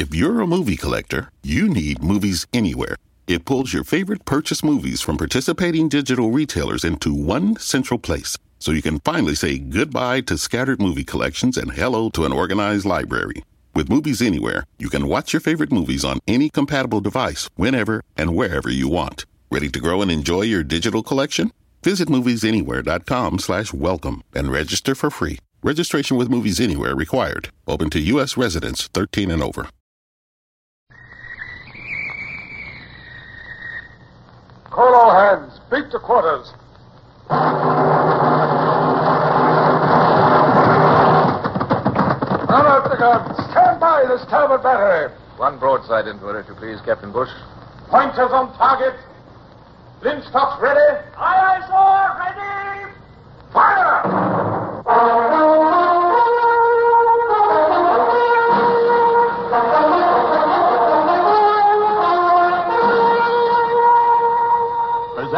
If you're a movie collector, you need Movies Anywhere. It pulls your favorite purchase movies from participating digital retailers into one central place so you can finally say goodbye to scattered movie collections and hello to an organized library. With Movies Anywhere, you can watch your favorite movies on any compatible device whenever and wherever you want. Ready to grow and enjoy your digital collection? Visit moviesanywhere.com slash welcome and register for free. Registration with Movies Anywhere required. Open to U.S. residents 13 and over. Call all hands. Beat to quarters. Run out the guns. Stand by the starboard battery. One broadside into her, if you please, Captain Bush. Pointers on target. Linstocks ready. Aye, aye, sir. Ready.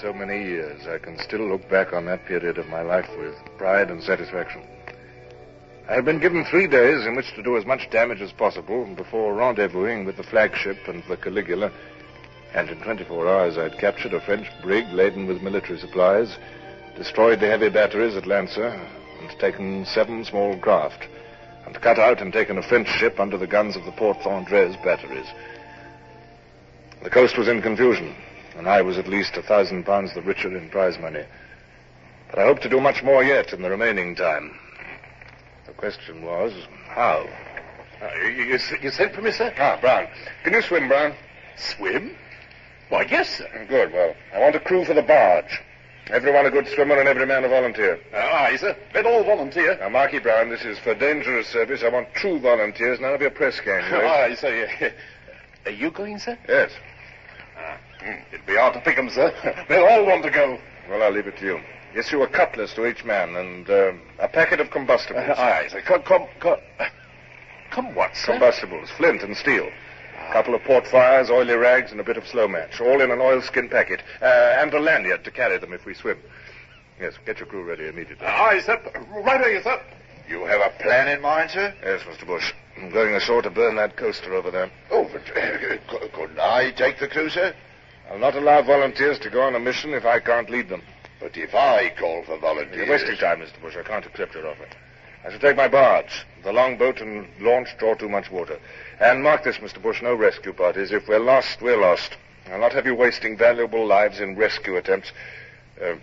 So many years, I can still look back on that period of my life with pride and satisfaction. I had been given three days in which to do as much damage as possible before rendezvousing with the flagship and the Caligula, and in 24 hours I'd captured a French brig laden with military supplies, destroyed the heavy batteries at Llanza, and taken seven small craft, and cut out and taken a French ship under the guns of the Port Vendres batteries. The coast was in confusion, and I was at least a thousand pounds the richer in prize money. But I hope to do much more yet in the remaining time. The question was, how? Uh, you, you, you sent for me, sir? Ah, Brown. Can you swim, Brown? Swim? Why, yes, sir. Good. Well, I want a crew for the barge. Everyone a good swimmer and every man a volunteer. Uh, aye, sir. Let all volunteer. Now, Marky Brown, this is for dangerous service. I want true volunteers, none of your press gang. you know? aye, sir. yeah. Are you going, sir? Yes. Hmm, It'd be hard to pick 'em, sir. They'll all want to go. Well, I'll leave it to you. Issue a cutlass to each man and uh, a packet of combustibles. aye, sir. Come, come, come. Come what, sir? Combustibles, flint and steel. A couple of port fires, oily rags, and a bit of slow match. All in an oilskin packet. Uh, and a lanyard to carry them if we swim. Yes, get your crew ready immediately. aye, sir. Right away, sir. You have a plan in mind, sir? Yes, Mr. Bush. I'm going ashore to burn that coaster over there. Oh, but uh, couldn't I take the crew, sir? I'll not allow volunteers to go on a mission if I can't lead them. But if I call for volunteers... You're wasting time, Mr. Bush. I can't accept your offer. I shall take my barge. The longboat and launch draw too much water. And mark this, Mr. Bush, no rescue parties. If we're lost, we're lost. I'll not have you wasting valuable lives in rescue attempts. Uh,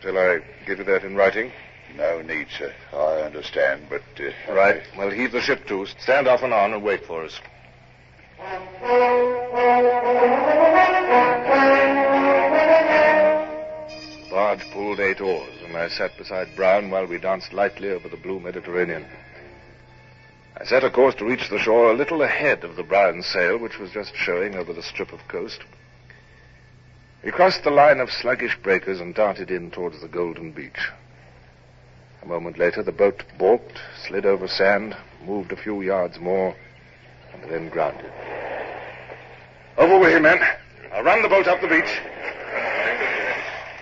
shall I give you that in writing? No need, sir. I understand, but... Uh, Right. Well, heave the ship to. Stand off and on and wait for us. The barge pulled eight oars, and I sat beside Brown while we danced lightly over the blue Mediterranean. I set a course to reach the shore a little ahead of the Brown sail, which was just showing over the strip of coast. We crossed the line of sluggish breakers and darted in towards the golden beach. A moment later, the boat balked, slid over sand, moved a few yards more, and then grounded. Over with you, men. I'll run the boat up the beach.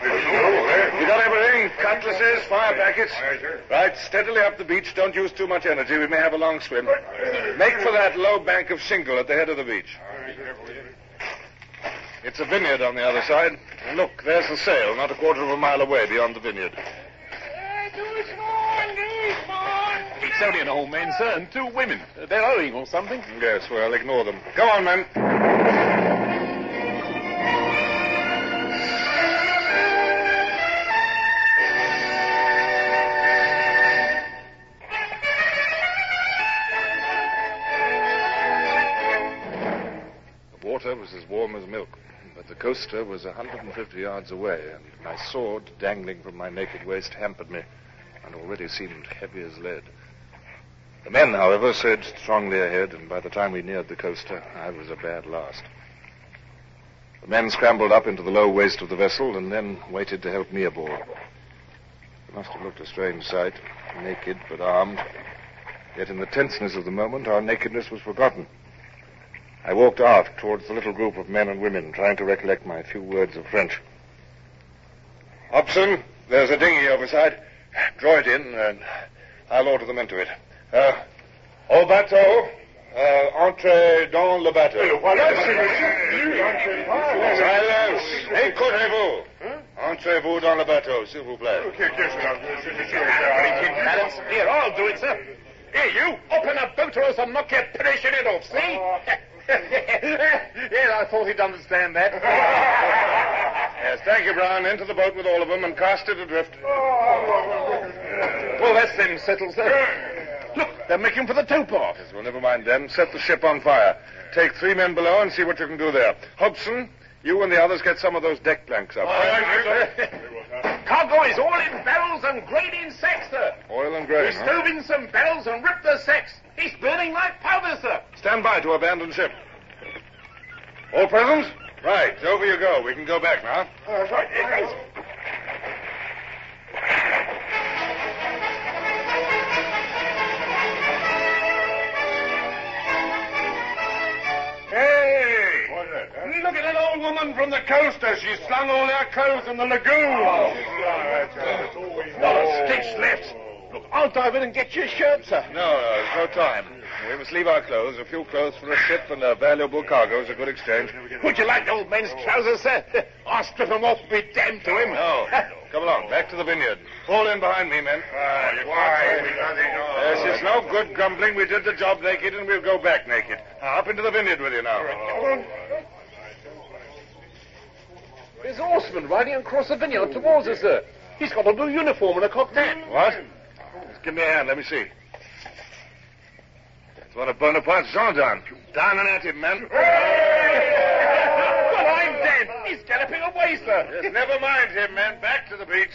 You got everything? Cutlasses, fire packets. Right, steadily up the beach. Don't use too much energy. We may have a long swim. Make for that low bank of shingle at the head of the beach. It's a vineyard on the other side. Look, there's the sail, not a quarter of a mile away beyond the vineyard. It's only an old man, sir, and two women. They're owing or something. Yes, well, ignore them. Come on, men. The water was as warm as milk, but the coaster was a 150 yards away, and my sword, dangling from my naked waist, hampered me, and already seemed heavy as lead. The men, however, surged strongly ahead, and by the time we neared the coaster, uh, I was a bad last. The men scrambled up into the low waist of the vessel and then waited to help me aboard. It must have looked a strange sight, naked but armed. Yet in the tenseness of the moment, our nakedness was forgotten. I walked aft towards the little group of men and women, trying to recollect my few words of French. Hobson, there's a dinghy overside. Draw it in, and I'll order the men to it. Uh, au bateau, uh, entrez dans le bateau. Silence! Écoutez-vous! Entrez-vous dans le bateau, s'il vous plaît. Here, I'll do it, sir. Here, you, open a boat or else I'll knock your perishing head off, see? yes, I thought he'd understand that. Yes, thank you, Brown. Into the boat with all of them and cast it adrift. Well, that's them settled, sir. They're making for the towpath. Well, never mind them. Set the ship on fire. Take three men below and see what you can do there. Hobson, you and the others get some of those deck planks up. Cargo is all in barrels and grain in sacks, sir. Oil and We grain, huh? stove in some barrels and ripped the sacks. He's burning like powder, sir. Stand by to abandon ship. All present? Right, over you go. We can go back now. That's right. Woman from the coaster. She slung all her clothes in the lagoon. Not a stitch left. Look, I'll dive in and get your shirt, sir. No, no, there's no time. We must leave our clothes. A few clothes for a ship and a valuable cargo is a good exchange. Would you like the old man's trousers, sir? I'll strip them off, be damned to him. No. Come along, back to the vineyard. Fall in behind me, men. Yes, it's no good grumbling. We did the job naked, and we'll go back naked. Now, up into the vineyard with you now. There's a horseman riding across the vineyard towards us, sir. He's got a blue uniform and a cocked hat. What? Just give me a hand. Let me see. It's one of Bonaparte's gendarmes. Down and at him, men. Well, I'm dead. He's galloping away, sir. Never mind him, men. Back to the beach.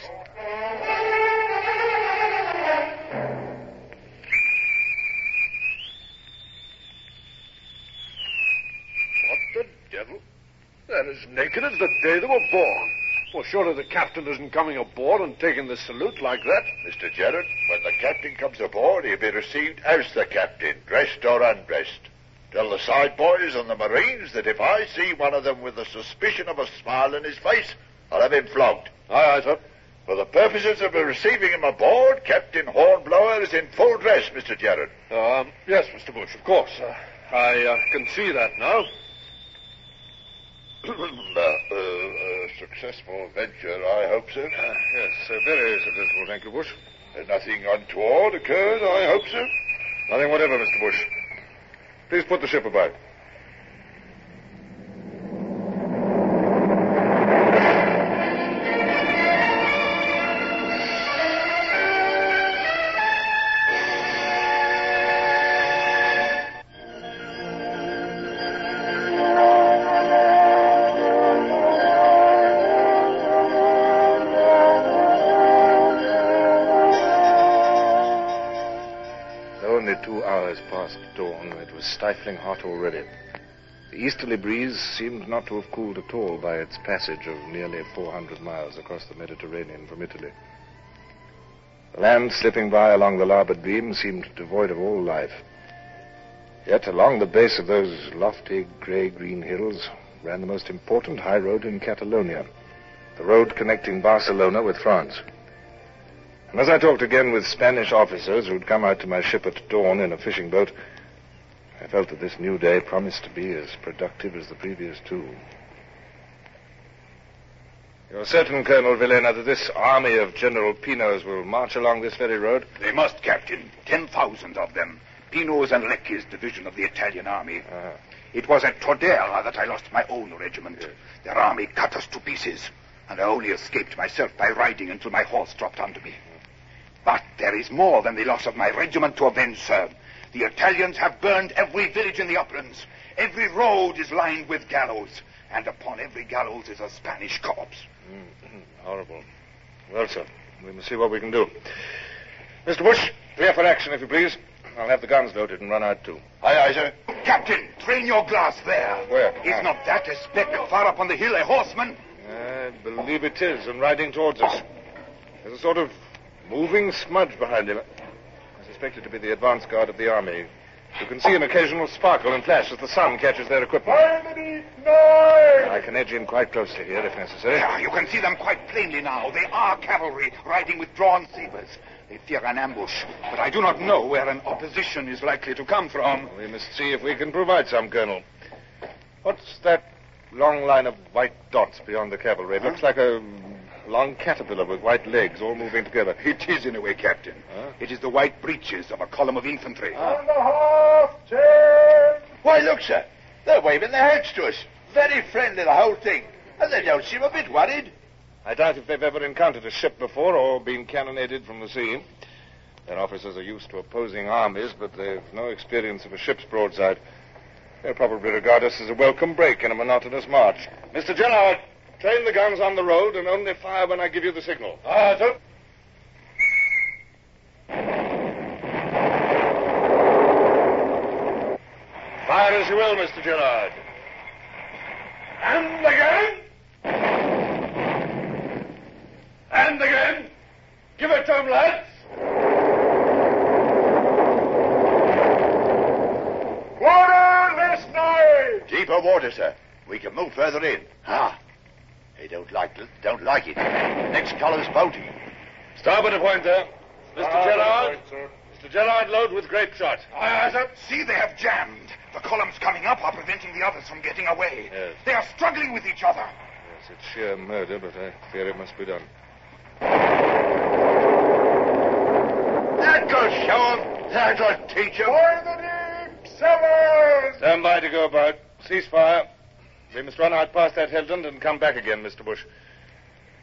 What the devil? They're as naked as the day they were born. Well, surely the captain isn't coming aboard and taking the salute like that. Mr. Jarrett, when the captain comes aboard, he'll be received as the captain, dressed or undressed. Tell the side boys and the Marines that if I see one of them with the suspicion of a smile in his face, I'll have him flogged. Aye, aye, sir. For the purposes of receiving him aboard, Captain Hornblower is in full dress, Mr. Jarrett. Um, yes, Mr. Bush, of course. Uh, I uh, can see that now. uh, uh, successful venture, I hope so. Uh, yes, uh, very successful, thank you, Bush. Uh, nothing untoward occurred, I hope so. Nothing whatever, Mr. Bush. Please put the ship about. Stifling hot already. The easterly breeze seemed not to have cooled at all by its passage of nearly 400 miles across the Mediterranean from Italy. The land slipping by along the larboard beam seemed devoid of all life. Yet along the base of those lofty gray-green hills ran the most important high road in Catalonia, the road connecting Barcelona with France. And as I talked again with Spanish officers who'd come out to my ship at dawn in a fishing boat, I felt that this new day promised to be as productive as the previous two. You're certain, Colonel Villena, that this army of General Pino's will march along this very road? They must, Captain. Ten thousand of them. Pino's and Lechi's division of the Italian army. Uh-huh. It was at Tordera that I lost my own regiment. Their army cut us to pieces, and I only escaped myself by riding until my horse dropped under me. But there is more than the loss of my regiment to avenge, sir. The Italians have burned every village in the uplands. Every road is lined with gallows, and upon every gallows is a Spanish corpse. Mm, horrible. Well, sir, we must see what we can do. Mr. Bush, clear for action, if you please. I'll have the guns loaded and run out, too. Aye, aye, sir. Captain, train your glass there. Where? Is not that a speck far up on the hill, a horseman? I believe it is, and riding towards us. There's a sort of moving smudge behind him. It to be the advance guard of the army. You can see an occasional sparkle and flash as the sun catches their equipment. I can edge in quite closely here if necessary. Yeah, you can see them quite plainly now. They are cavalry riding with drawn sabers. They fear an ambush, but I do not know where an opposition is likely to come from. We must see if we can provide some, Colonel. What's that long line of white dots beyond the cavalry? It looks like a long caterpillar with white legs all moving together. It is in a way, Captain. It is the white breeches of a column of infantry. Ah. Why, look, sir. They're waving their hats to us. Very friendly, the whole thing. And they don't seem a bit worried. I doubt if they've ever encountered a ship before or been cannonaded from the sea. Their officers are used to opposing armies, but they've no experience of a ship's broadside. They'll probably regard us as a welcome break in a monotonous march. Mr. Gerard, train the guns on the road and only fire when I give you the signal. Ah, sir. Fire as you will, Mr. Gerard. And again. And again. Give it to him, lads. Quarter less nine. Deeper water, sir. We can move further in. Ah. They don't like don't like it. Next column's boating. Starboard a point there. Mr. Starboard Gerard. point, sir. Mr. Gerard, load with grape shot. Aye, aye, sir. See, they have jammed. The columns coming up are preventing the others from getting away. Yes. They are struggling with each other. Yes, it's sheer murder, but I fear it must be done. That'll show 'em. That'll teach 'em. For the deep cellars. Stand by to go about. Cease fire. We must run out past that headland and come back again, Mr. Bush.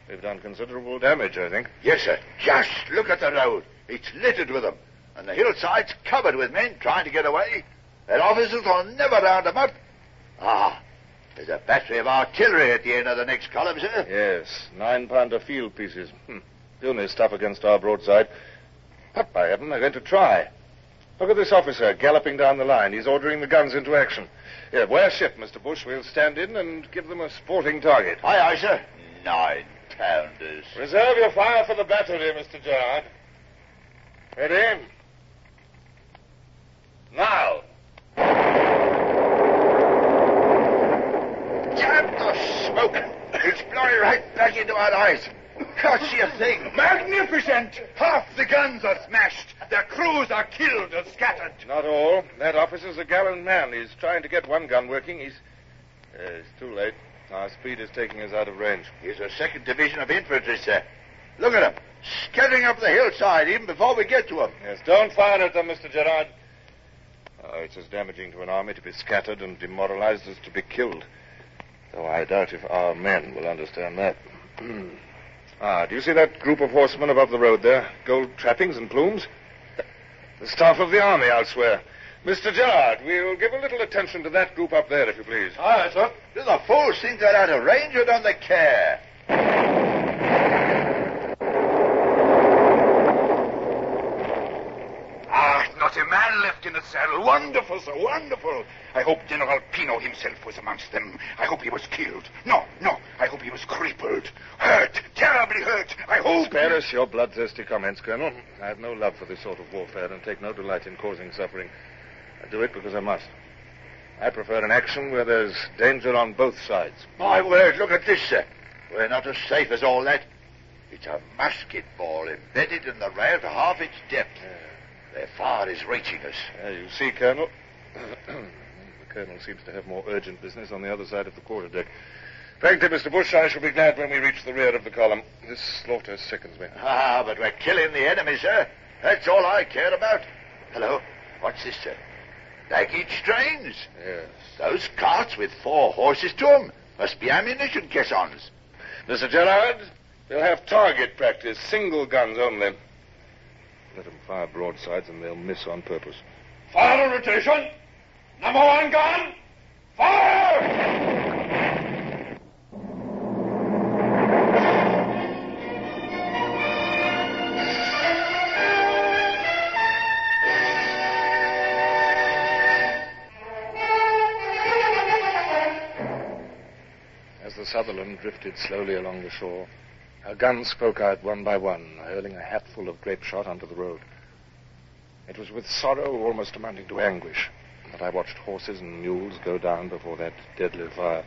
We've done considerable damage, I think. Yes, sir. Just look at the road. It's littered with them. And the hillside's covered with men trying to get away. Their officers will never round them up. Ah, there's a battery of artillery at the end of the next column, sir. Yes, nine pounder field pieces. Hmm. Puny stuff against our broadside. But by heaven, they're going to try. Look at this officer galloping down the line. He's ordering the guns into action. Here, wear ship, Mr. Bush. We'll stand in and give them a sporting target. Aye, aye, sir. Nine pounders. Reserve your fire for the battery, Mr. Gerard. Ready? Now. Damn the smoke! It's blowing right back into our eyes. Can't see a thing. Magnificent! Half the guns are smashed. Their crews are killed or scattered. Not all. That officer's a gallant man. He's trying to get one gun working. He's. Uh, it's too late. Our speed is taking us out of range. Here's a second division of infantry, sir. Look at them. Scattering up the hillside even before we get to them. Yes, don't fire at them, Mr. Gerard. Oh, it's as damaging to an army to be scattered and demoralized as to be killed. Though I doubt if our men will understand that. ah, do you see that group of horsemen above the road there? Gold trappings and plumes? The staff of the army, I'll swear. Mr. Gerard, we'll give a little attention to that group up there, if you please. Aye, sir. Do the fools think they're out of range or don't they care? Ah, not a man left in the saddle. Wonderful, sir, wonderful. I hope General Pino himself was amongst them. I hope he was killed. No, no, I hope he was crippled. Hurt, terribly hurt. I Your bloodthirsty comments, Colonel. I have no love for this sort of warfare and take no delight in causing suffering. I do it because I must. I prefer an action where there's danger on both sides. My word, look at this, sir. We're not as safe as all that. It's a musket ball embedded in the rail to half its depth. Their fire is reaching us. Yeah, you see, Colonel. the Colonel seems to have more urgent business on the other side of the quarterdeck. you, Mr. Bush, I shall be glad when we reach the rear of the column. This slaughter sickens me. Ah, but we're killing the enemy, sir. That's all I care about. Hello? What's this, sir? Baggage trains? Yes. Those carts with four horses to 'em must be ammunition caissons. Mr. Gerard, they'll have target practice, single guns only. Let them fire broadsides and they'll miss on purpose. Fire rotation. Number one gun. Fire! Drifted slowly along the shore, her guns spoke out one by one, hurling a hatful of grape shot onto the road. It was with sorrow almost amounting to anguish that I watched horses and mules go down before that deadly fire.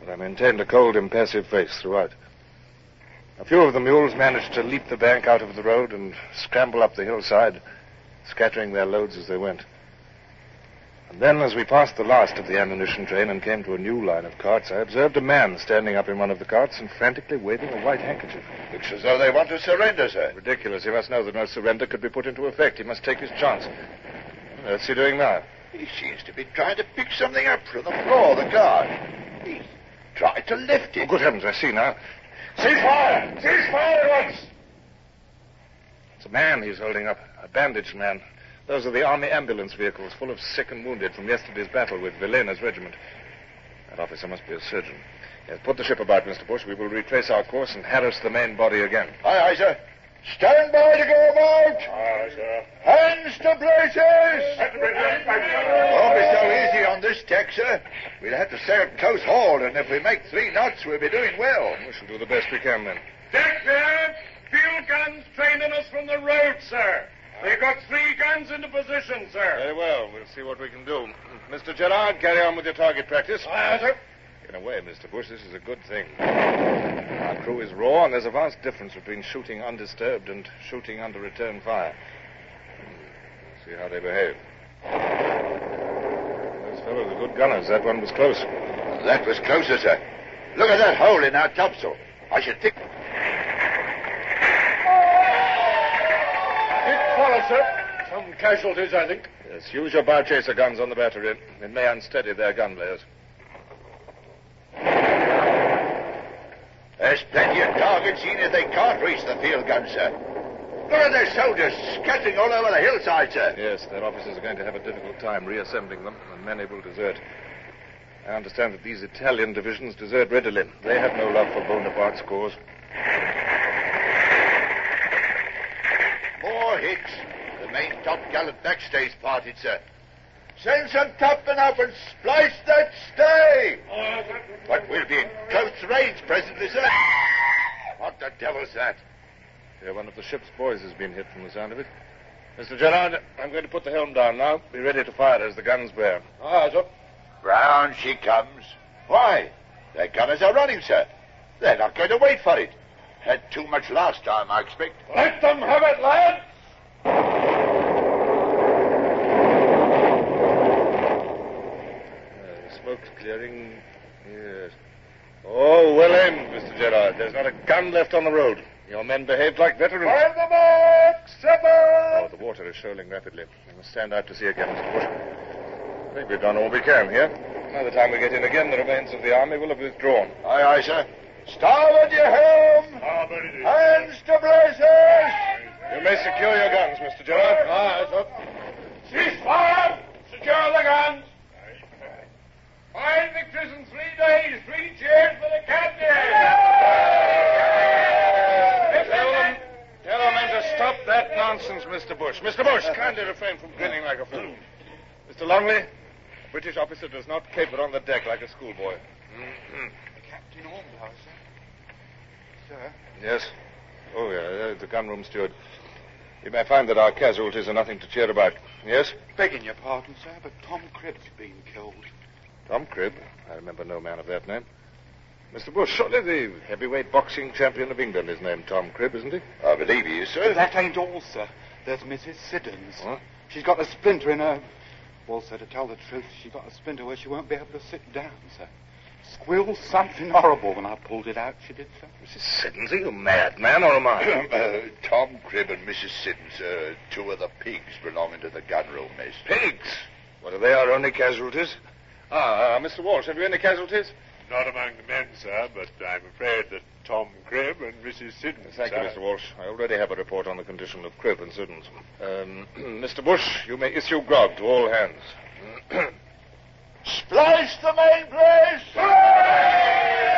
But I maintained a cold, impassive face throughout. A few of the mules managed to leap the bank out of the road and scramble up the hillside, scattering their loads as they went. And then, as we passed the last of the ammunition train and came to a new line of carts, I observed a man standing up in one of the carts and frantically waving a white handkerchief. Looks as though they want to surrender, sir. Ridiculous. He must know that no surrender could be put into effect. He must take his chance. What's he doing now? He seems to be trying to pick something up from the floor of the car. He's tried to lift Oh, it. good heavens, I see now. Cease fire! Cease fire at once! It's a man he's holding up, a bandaged man. Those are the army ambulance vehicles full of sick and wounded from yesterday's battle with Villena's regiment. That officer must be a surgeon. Yes, put the ship about, Mr. Bush. We will retrace our course and harass the main body again. Aye, aye, sir. Stand by to go about. Aye, sir. Hands to places. Have to bring them back. Won't be so easy on this deck, sir. We'll have to sail close hauled, and if we make three knots, we'll be doing well. We shall do the best we can then. Deck there! Field guns training us from the road, sir. They've got three guns into position, sir. Very well. We'll see what we can do. Mr. Gerard, carry on with your target practice. Aye, sir. In a way, Mr. Bush, this is a good thing. Our crew is raw, and there's a vast difference between shooting undisturbed and shooting under return fire. Hmm, See how they behave. Those fellows are good gunners. That one was close. That was closer, sir. Look at that hole in our topsail. I should think. Big follow, sir. Some casualties, I think. Yes, use your bow chaser guns on the battery. It may unsteady their gun layers. There's plenty of targets, even if they can't reach the field guns, sir. Look at their soldiers scattering all over the hillside, sir. Yes, their officers are going to have a difficult time reassembling them, and many will desert. I understand that these Italian divisions desert readily. They have no love for Bonaparte's cause. More hits. The main topgallant backstay's parted, sir. Send some topmen up and splice that stay. But we'll be in close range presently, sir. What the devil's that? Yeah, one of the ship's boys has been hit from the sound of it. Mr. Gerard, I'm going to put the helm down now. Be ready to fire as the guns bear. Ah, Aye, sir. Round she comes. Why? Their gunners are running, sir. They're not going to wait for it. Had too much last time, I expect. Let them have it, lads. Uh, smoke's clearing. Yes. Oh, well aimed, Mr. Gerard. There's not a gun left on the road. Your men behaved like veterans. Fire the mark, seven. Oh, the water is shoaling rapidly. We must stand out to sea again, Mr. Bush. I think we've done all we can here. By the time we get in again, the remains of the army will have withdrawn. Aye, aye, sir. Starboard your helm! Starboard Hands to braces! You may secure your guns, Mr. Gerard. Aye, sir. Cease fire! Secure the guns! Five victories in three days. Three cheers for the captain! Tell them, tell them to stop that nonsense, Mr. Bush. Mr. Bush, kindly refrain from grinning like a fool. Mr. Longley, British officer does not caper on the deck like a schoolboy. Mhm. Captain Ormsby, sir. Sir? Yes. Oh, yeah, uh, the gunroom steward. You may find that our casualties are nothing to cheer about. Yes? Begging your pardon, sir, but Tom Cribb's been killed. Tom Cribb. I remember no man of that name. Mr. Bush, surely the heavyweight boxing champion of England is named Tom Cribb, isn't he? I believe he is, sir. That ain't all, sir. There's Mrs. Siddons. What? She's got a splinter in her. Well, sir, to tell the truth, she's got a splinter where she won't be able to sit down, sir. Squealed something horrible when I pulled it out, she did, sir. Mrs. Siddons, are you mad, man, or am I? uh, Tom Cribb and Mrs. Siddons are two of the pigs belonging to the gunroom miss. Pigs? What are they our only casualties? Ah, uh, Mr. Walsh, have you any casualties? Not among the men, sir, but I'm afraid that Tom Cribb and Mrs. Siddons. Thank you, Mr. Walsh. I already have a report on the condition of Cribb and Siddons. Um, Mr. Bush, you may issue grog to all hands. Splice the main brace!